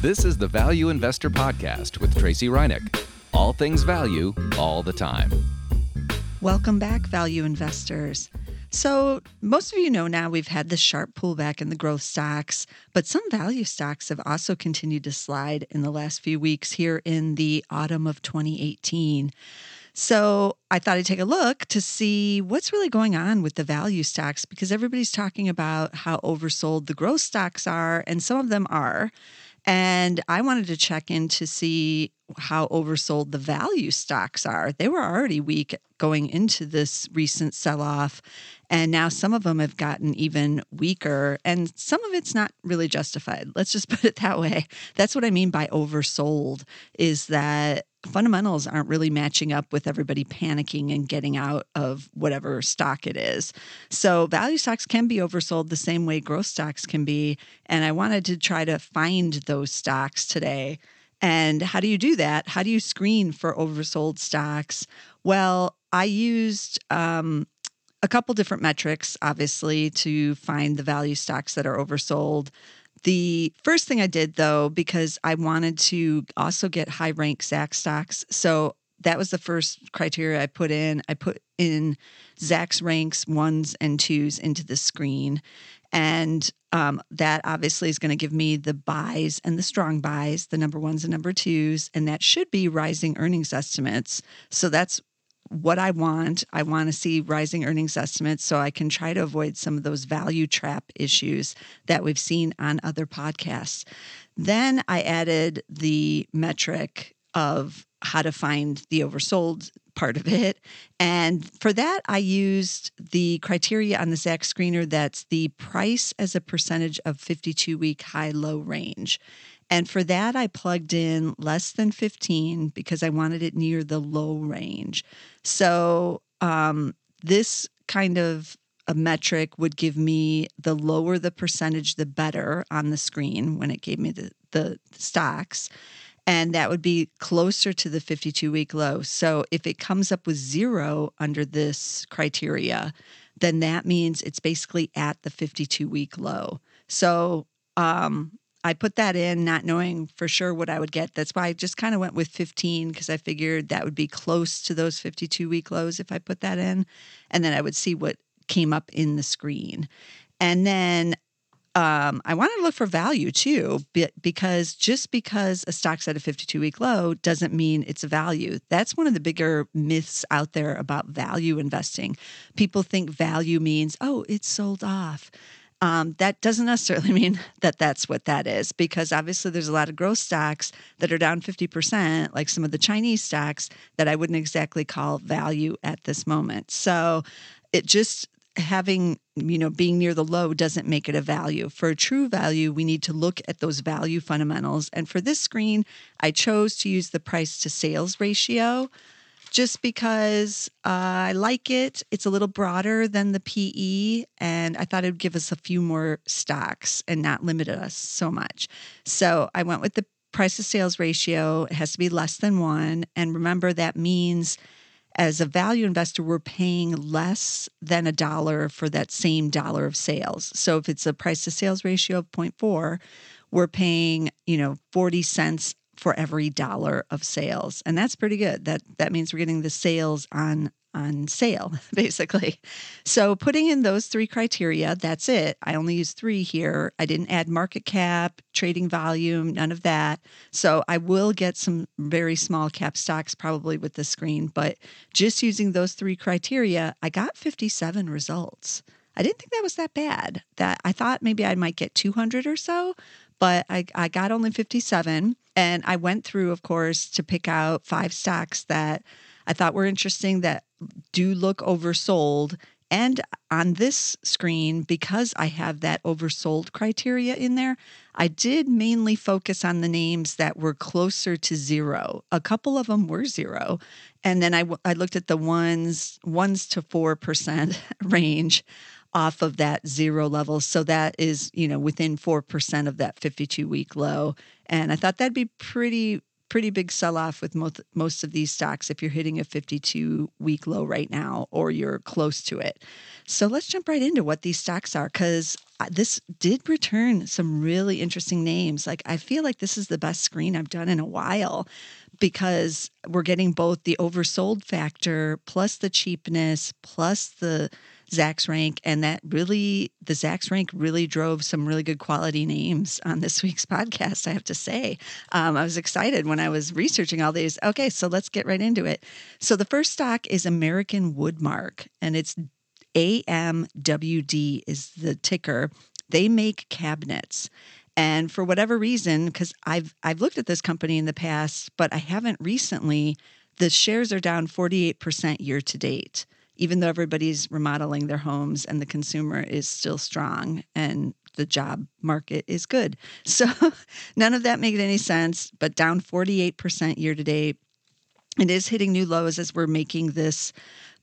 This is the Value Investor Podcast with Tracey Ryniec. All things value, all the time. Welcome back, value investors. So, most of you know now we've had the sharp pullback in the growth stocks, but some value stocks have also continued to slide in the last few weeks here in the autumn of 2018. So I thought I'd take a look to see what's really going on with the value stocks because everybody's talking about how oversold the growth stocks are, and some of them are. And I wanted to check in to see how oversold the value stocks are. They were already weak going into this recent sell off. And now some of them have gotten even weaker. And some of it's not really justified. Let's just put it that way. That's what I mean by oversold is that fundamentals aren't really matching up with everybody panicking and getting out of whatever stock it is. So value stocks can be oversold the same way growth stocks can be. And I wanted to try to find those stocks today. And how do you do that? How do you screen for oversold stocks? Well, I used um, a couple different metrics, obviously, to find the value stocks that are oversold. The first thing I did, though, because I wanted to also get high rank Zacks stocks. So that was the first criteria I put in. I put in Zacks ranks ones and twos into the screen. And um, that obviously is going to give me the buys and the strong buys, the number ones and number twos. And that should be rising earnings estimates. So that's what I want. I want to see rising earnings estimates so I can try to avoid some of those value trap issues that we've seen on other podcasts. Then I added the metric of how to find the oversold part of it. And for that, I used the criteria on the Zacks screener that's the price as a percentage of 52 week high low range. And for that, I plugged in less than 15 because I wanted it near the low range. So um, this kind of a metric would give me the lower the percentage, the better on the screen when it gave me the, the stocks. And that would be closer to the 52 week low. So if it comes up with zero under this criteria, then that means it's basically at the 52 week low. So um, I put that in not knowing for sure what I would get. That's why I just kind of went with 15 because I figured that would be close to those 52 week lows if I put that in. And then I would see what came up in the screen. And then um, I wanted to look for value too, because just because a stock's at a 52 week low doesn't mean it's a value. That's one of the bigger myths out there about value investing. People think value means, oh, it's sold off um, that doesn't necessarily mean that that's what that is because obviously there's a lot of growth stocks that are down 50%, like some of the Chinese stocks that I wouldn't exactly call value at this moment. So it just having, you know, being near the low doesn't make it a value. For a true value, we need to look at those value fundamentals. And for this screen, I chose to use the price to sales ratio just because uh, I like it. It's a little broader than the PE, and I thought it would give us a few more stocks and not limit us so much. So I went with the price to sales ratio. It has to be less than one. And remember, that means as a value investor, we're paying less than a dollar for that same dollar of sales. So if it's a price to sales ratio of 0.4, we're paying, you know, 40 cents for every dollar of sales. And that's pretty good. That that means we're getting the sales on on sale basically. So putting in those three criteria, that's it. I only use 3 here. I didn't add market cap, trading volume, none of that. So I will get some very small cap stocks probably with the screen, but just using those three criteria, I got 57 results. I didn't think that was that bad. That I thought maybe I might get 200 or so, but I, I got only 57. And I went through, of course, to pick out five stocks that I thought were interesting that do look oversold. And on this screen, because I have that oversold criteria in there, I did mainly focus on the names that were closer to zero. A couple of them were zero. And then I, I looked at the ones, ones to 4% range off of that zero level. So that is, you know, within 4% of that 52 week low. And I thought that'd be pretty pretty big sell off with most, most of these stocks if you're hitting a 52 week low right now or you're close to it. So let's jump right into what these stocks are because this did return some really interesting names. Like, I feel like this is the best screen I've done in a while because we're getting both the oversold factor plus the cheapness plus the Zacks rank. And that really, the Zacks rank really drove some really good quality names on this week's podcast, I have to say. Um, I was excited when I was researching all these. Okay, so let's get right into it. So the first stock is American Woodmark, and it's AMWD is the ticker. They make cabinets. And for whatever reason, because I've I've looked at this company in the past, but I haven't recently, the shares are down 48% year to date, even though everybody's remodeling their homes and the consumer is still strong and the job market is good. So none of that made any sense, but down 48% year to date. It is hitting new lows as we're making this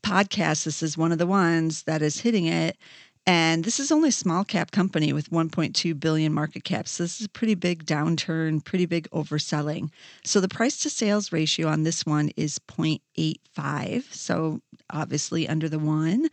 podcast. This is one of the ones that is hitting it. And this is only a small cap company with 1.2 billion market cap. So this is a pretty big downturn, pretty big overselling. So the price to sales ratio on this one is 0.85. So obviously under the one.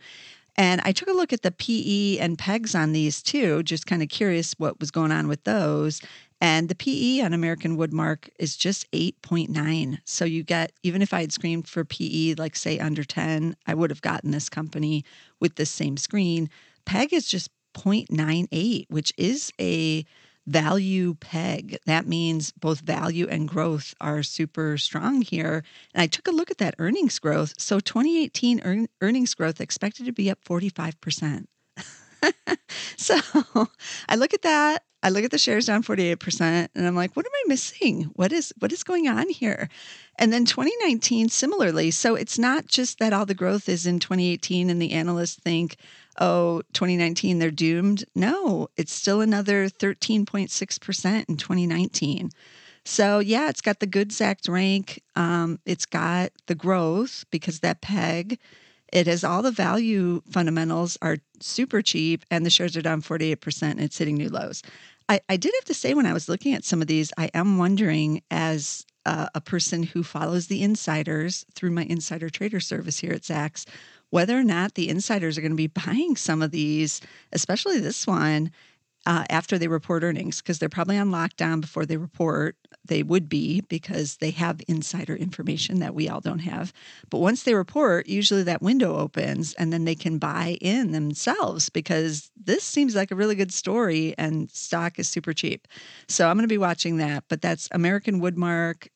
And I took a look at the PE and PEGs on these too, just kind of curious what was going on with those. And the PE on American Woodmark is just 8.9. So you get, even if I had screamed for PE, like say under 10, I would have gotten this company with this same screen. PEG is just 0.98, which is a value peg. That means both value and growth are super strong here. And I took a look at that earnings growth. So 2018 earn, earnings growth expected to be up 45%. so I look at that. I look at the shares down 48% and I'm like, what am I missing? What is what is going on here? And then 2019 similarly. So it's not just that all the growth is in 2018 and the analysts think oh, 2019, they're doomed. No, it's still another 13.6% in 2019. So, yeah, it's got the good Zacks rank. Um, it's got the growth because that peg. It has all the value fundamentals are super cheap, and the shares are down 48%, and it's hitting new lows. I, I did have to say, when I was looking at some of these, I am wondering as uh, a person who follows the insiders through my insider trader service here at Zacks, whether or not the insiders are going to be buying some of these, especially this one, uh, after they report earnings, because they're probably on lockdown before they report. They would be because they have insider information that we all don't have. But once they report, usually that window opens and then they can buy in themselves because this seems like a really good story and stock is super cheap. So I'm going to be watching that. But that's American Woodmark,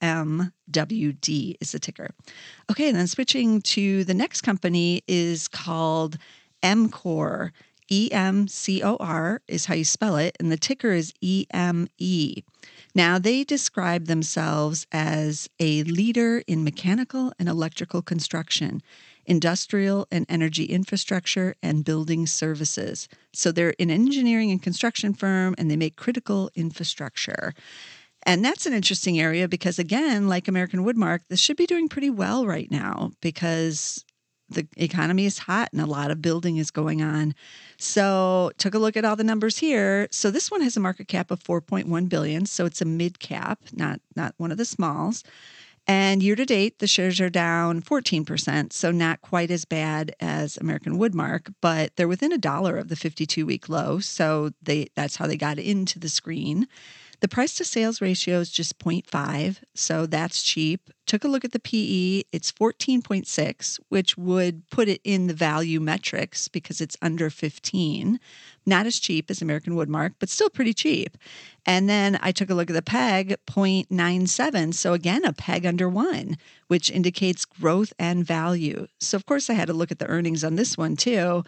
AMWD is the ticker. Okay, and then switching to the next company is called EMCOR. E M C O R is how you spell it, and the ticker is E M E. Now, they describe themselves as a leader in mechanical and electrical construction, industrial and energy infrastructure, and building services. So, they're an engineering and construction firm, and they make critical infrastructure. And that's an interesting area because, again, like American Woodmark, this should be doing pretty well right now because the economy is hot and a lot of building is going on. So, took a look at all the numbers here. So, this one has a market cap of 4.1 billion, so it's a mid cap, not not one of the smalls. And year to date, the shares are down 14%, so not quite as bad as American Woodmark, but they're within a dollar of the 52 week low. So they that's how they got into the screen. The price to sales ratio is just 0.5, so that's cheap. Took a look at the PE, it's 14.6, which would put it in the value metrics because it's under 15. Not as cheap as American Woodmark, but still pretty cheap. And then I took a look at the PEG, 0.97, so again, a PEG under one, which indicates growth and value. So, of course, I had to look at the earnings on this one too.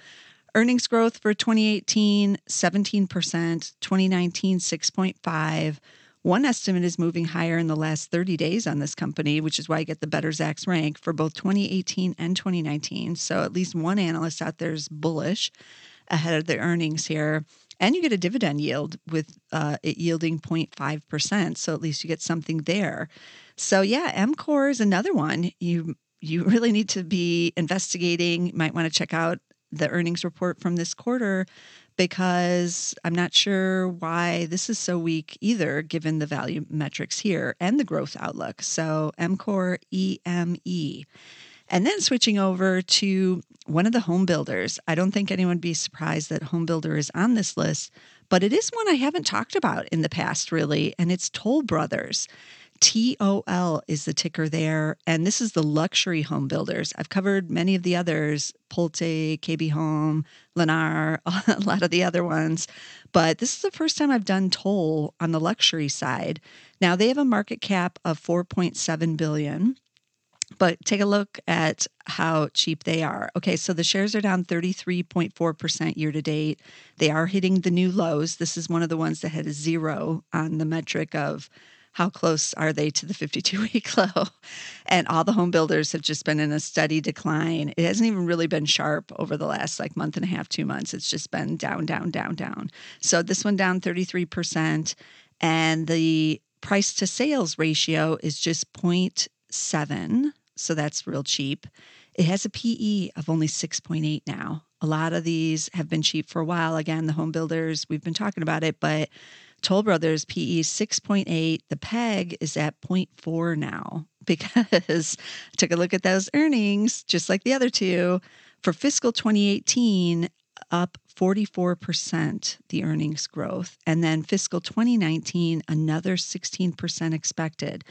Earnings growth for 2018, 17%, 2019, 6.5. One estimate is moving higher in the last 30 days on this company, which is why I get the better Zacks rank for both 2018 and 2019. So at least one analyst out there is bullish ahead of the earnings here. And you get a dividend yield with uh, it yielding 0.5%. So at least you get something there. So yeah, EMCOR is another one you you really need to be investigating. You might want to check out the earnings report from this quarter because I'm not sure why this is so weak either, given the value metrics here and the growth outlook. So EMCOR EME. And then switching over to one of the home builders. I don't think anyone would be surprised that home builder is on this list, but it is one I haven't talked about in the past, really, and it's Toll Brothers. TOL is the ticker there. And this is the luxury home builders. I've covered many of the others Pulte, KB Home, Lennar, a lot of the other ones. But this is the first time I've done Toll on the luxury side. Now they have a market cap of 4.7 billion. But take a look at how cheap they are. Okay, so the shares are down 33.4% year to date. They are hitting the new lows. This is one of the ones that had a zero on the metric of how close are they to the 52 week low? And all the home builders have just been in a steady decline. It hasn't even really been sharp over the last like month and a half, two months. It's just been down, down, down, down. So this one down 33%. And the price to sales ratio is just 0.7. So that's real cheap. It has a PE of only 6.8 now. A lot of these have been cheap for a while. Again, the home builders, we've been talking about it, but Toll Brothers PE 6.8. The PEG is at 0.4 now because took a look at those earnings, just like the other two. For fiscal 2018, up 44% the earnings growth. And then fiscal 2019, another 16% expected.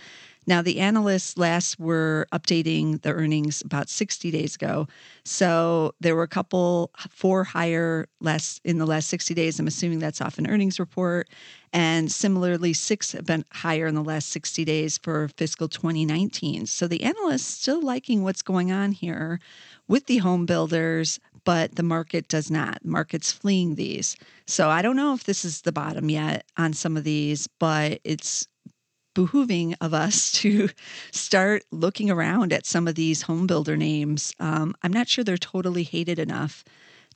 Now, the analysts last were updating the earnings about 60 days ago. So there were a couple, four higher less in the last 60 days. I'm assuming that's off an earnings report. And similarly, six have been higher in the last 60 days for fiscal 2019. So the analysts still liking what's going on here with the home builders, but the market does not. Market's fleeing these. So I don't know if this is the bottom yet on some of these, but it's behooving of us to start looking around at some of these home builder names. Um, I'm not sure they're totally hated enough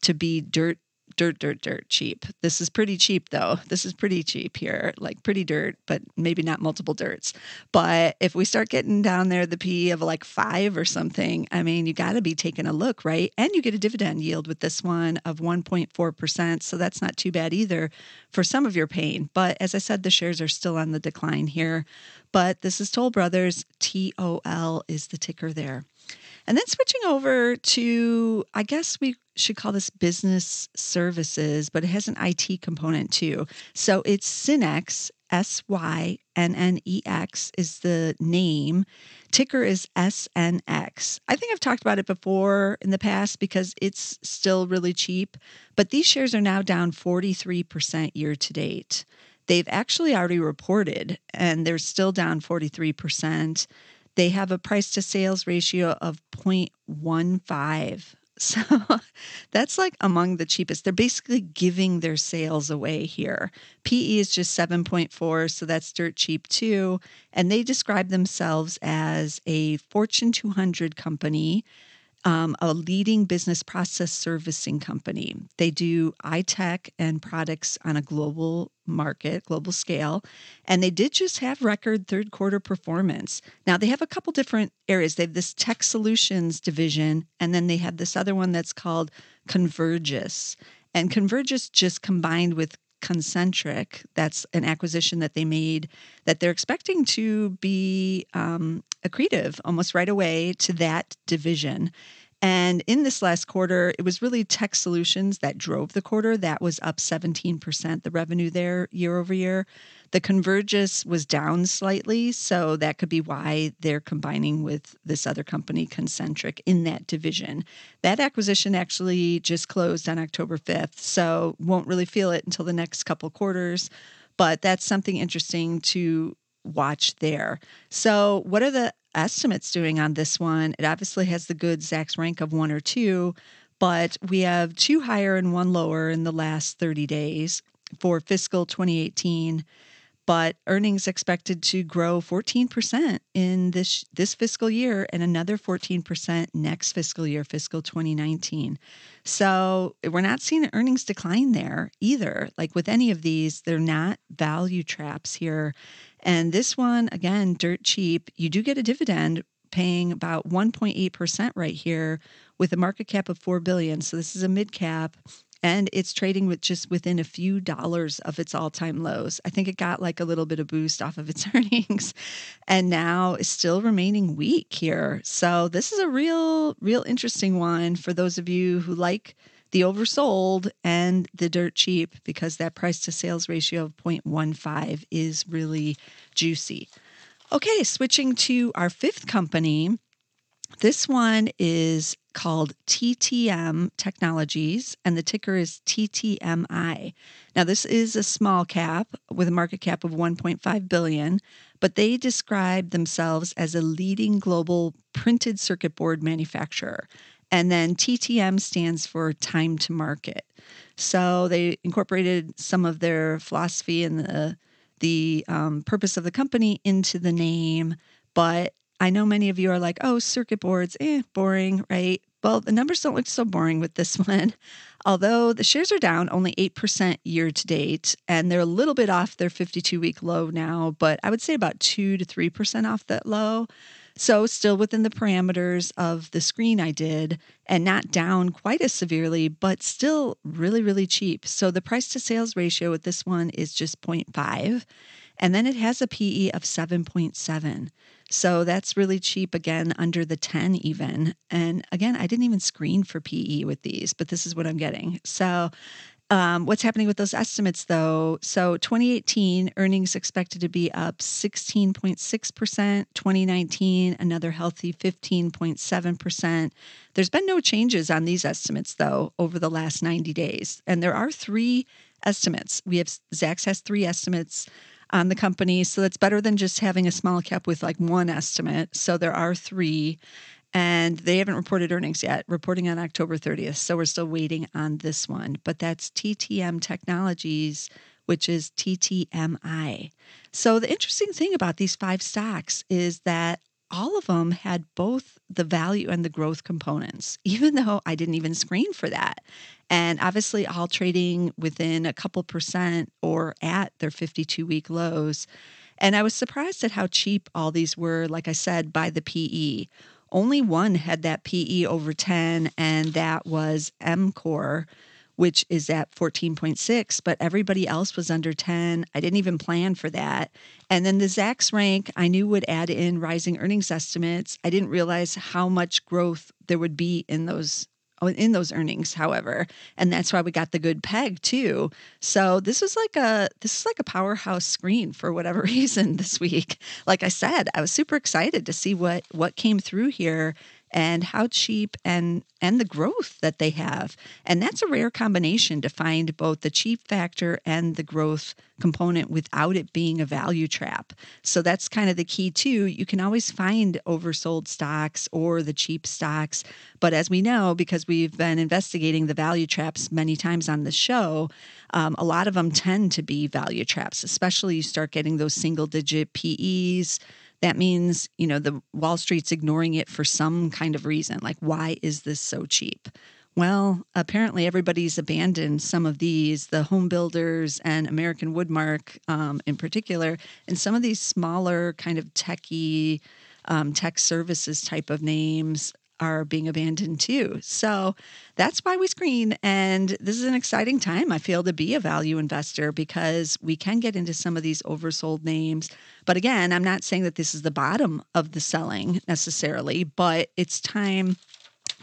to be dirt dirt, dirt, dirt cheap. This is pretty cheap though. This is pretty cheap here, like pretty dirt, but maybe not multiple dirts. But if we start getting down there, the PE of like five or something, I mean, you got to be taking a look, right? And you get a dividend yield with this one of 1.4%. So that's not too bad either for some of your pain. But as I said, the shares are still on the decline here. But this is Toll Brothers. TOL is the ticker there. And then switching over to, I guess we should call this business services, but it has an IT component too. So it's Synnex, S Y N N E X is the name. Ticker is SNX. I think I've talked about it before in the past because it's still really cheap, but these shares are now down 43% year to date. They've actually already reported and they're still down 43%. They have a price to sales ratio of 0.15. So that's like among the cheapest. They're basically giving their sales away here. PE is just 7.4, so that's dirt cheap too. And they describe themselves as a Fortune 200 company um, a leading business process servicing company. They do iTech and products on a global market, global scale, and they did just have record third quarter performance. Now they have a couple different areas. They have this tech solutions division, and then they have this other one that's called Convergys. And Convergys just combined with Concentrix. That's an acquisition that they made that they're expecting to be um, accretive almost right away to that division. And in this last quarter, it was really tech solutions that drove the quarter. That was up 17%, the revenue there year over year. The Convergys was down slightly. So that could be why they're combining with this other company, Concentrix, in that division. That acquisition actually just closed on October 5th. So won't really feel it until the next couple quarters. But that's something interesting to watch there. So, what are the estimates doing on this one? It obviously has the good Zacks rank of one or two, but we have two higher and one lower in the last 30 days for fiscal 2018 but earnings expected to grow 14% in this this fiscal year and another 14% next fiscal year fiscal 2019 so we're not seeing earnings decline there either. Like with any of these they're not value traps here. And this one again dirt cheap. You do get a dividend paying about 1.8% right here with a market cap of 4 billion. So this is a mid cap and it's trading with just within a few dollars of its all-time lows. I think it got like a little bit of boost off of its earnings and now is still remaining weak here. So this is a real real interesting one for those of you who like the oversold and the dirt cheap because that price to sales ratio of 0.15 is really juicy. Okay, switching to our fifth company. This one is called TTM Technologies, and the ticker is TTMI. Now, this is a small cap with a market cap of 1.5 billion, but they describe themselves as a leading global printed circuit board manufacturer. And then TTM stands for time to market. So they incorporated some of their philosophy and the the um, purpose of the company into the name, but I know many of you are like, oh, circuit boards, eh, boring, right? Well, the numbers don't look so boring with this one. Although the shares are down only 8% year to date, and they're a little bit off their 52 week low now, but I would say about 2 to 3% off that low. So, still within the parameters of the screen I did, and not down quite as severely, but still really, really cheap. So, the price to sales ratio with this one is just 0.5. And then it has a PE of 7.7. So that's really cheap again, under the 10 even. And again, I didn't even screen for PE with these, but this is what I'm getting. So um, what's happening with those estimates though? So 2018 earnings expected to be up 16.6%, 2019 another healthy 15.7%. There's been no changes on these estimates though over the last 90 days. And there are three estimates. We have Zacks has three estimates on the company. So that's better than just having a small cap with like one estimate. So there are three, and they haven't reported earnings yet, reporting on October 30th. So we're still waiting on this one. But that's TTM Technologies, which is TTMI. So the interesting thing about these five stocks is that all of them had both the value and the growth components, even though I didn't even screen for that. And obviously, all trading within a couple percent or at their 52 week lows. And I was surprised at how cheap all these were, like I said, by the PE. Only one had that PE over 10, and that was EMCOR which is at 14.6, but everybody else was under 10. I didn't even plan for that. And then the Zacks rank, I knew would add in rising earnings estimates. I didn't realize how much growth there would be in those in those earnings however and that's why we got the good peg too. So this was like a this is like a powerhouse screen for whatever reason this week. Like i said i was super excited to see what what came through here and how cheap and and the growth that they have. And that's a rare combination to find both the cheap factor and the growth component without it being a value trap. So that's kind of the key too. You can always find oversold stocks or the cheap stocks, but as we know because we've been investigating the value traps many times on the show, um, a lot of them tend to be value traps, especially you start getting those single digit PEs that means, you know, the Wall Street's ignoring it for some kind of reason. Like, why is this so cheap? Well, apparently everybody's abandoned some of these, the home builders and American Woodmark um, in particular, and some of these smaller kind of techie, um, tech services type of names are being abandoned too. So that's why we screen. And this is an exciting time, I feel, to be a value investor because we can get into some of these oversold names. But again, I'm not saying that this is the bottom of the selling necessarily, but it's time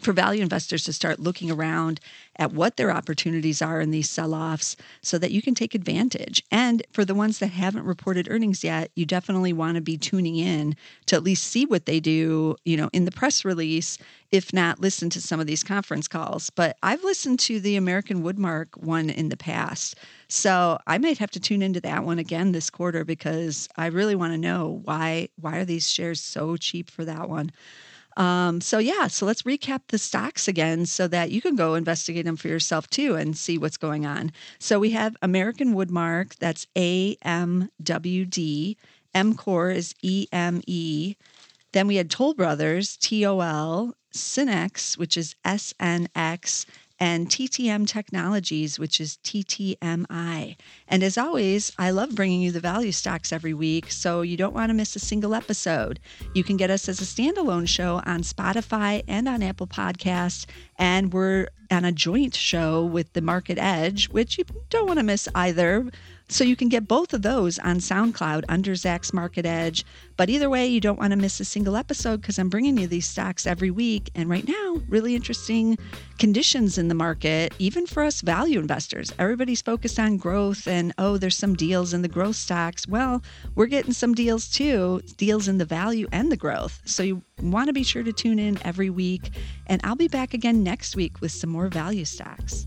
for value investors to start looking around at what their opportunities are in these sell offs so that you can take advantage. And for the ones that haven't reported earnings yet, you definitely want to be tuning in to at least see what they do, you know, in the press release, if not listen to some of these conference calls. But I've listened to the American Woodmark one in the past. So I might have to tune into that one again this quarter because I really want to know why why are these shares so cheap for that one. Um, so yeah, so let's recap the stocks again so that you can go investigate them for yourself too and see what's going on. So we have American Woodmark, that's AMWD. EMCOR is EME. Then we had Toll Brothers, TOL, Synnex, which is SNX, and TTM Technologies, which is TTMI. And as always, I love bringing you the value stocks every week, so you don't want to miss a single episode. You can get us as a standalone show on Spotify and on Apple Podcasts, and we're on a joint show with the Market Edge, which you don't want to miss either. So you can get both of those on SoundCloud under Zacks Market Edge. But either way, you don't want to miss a single episode because I'm bringing you these stocks every week. And right now, really interesting conditions in the market, even for us value investors. Everybody's focused on growth and, oh, there's some deals in the growth stocks. Well, we're getting some deals too, deals in the value and the growth. So you want to be sure to tune in every week. And I'll be back again next week with some more value stocks.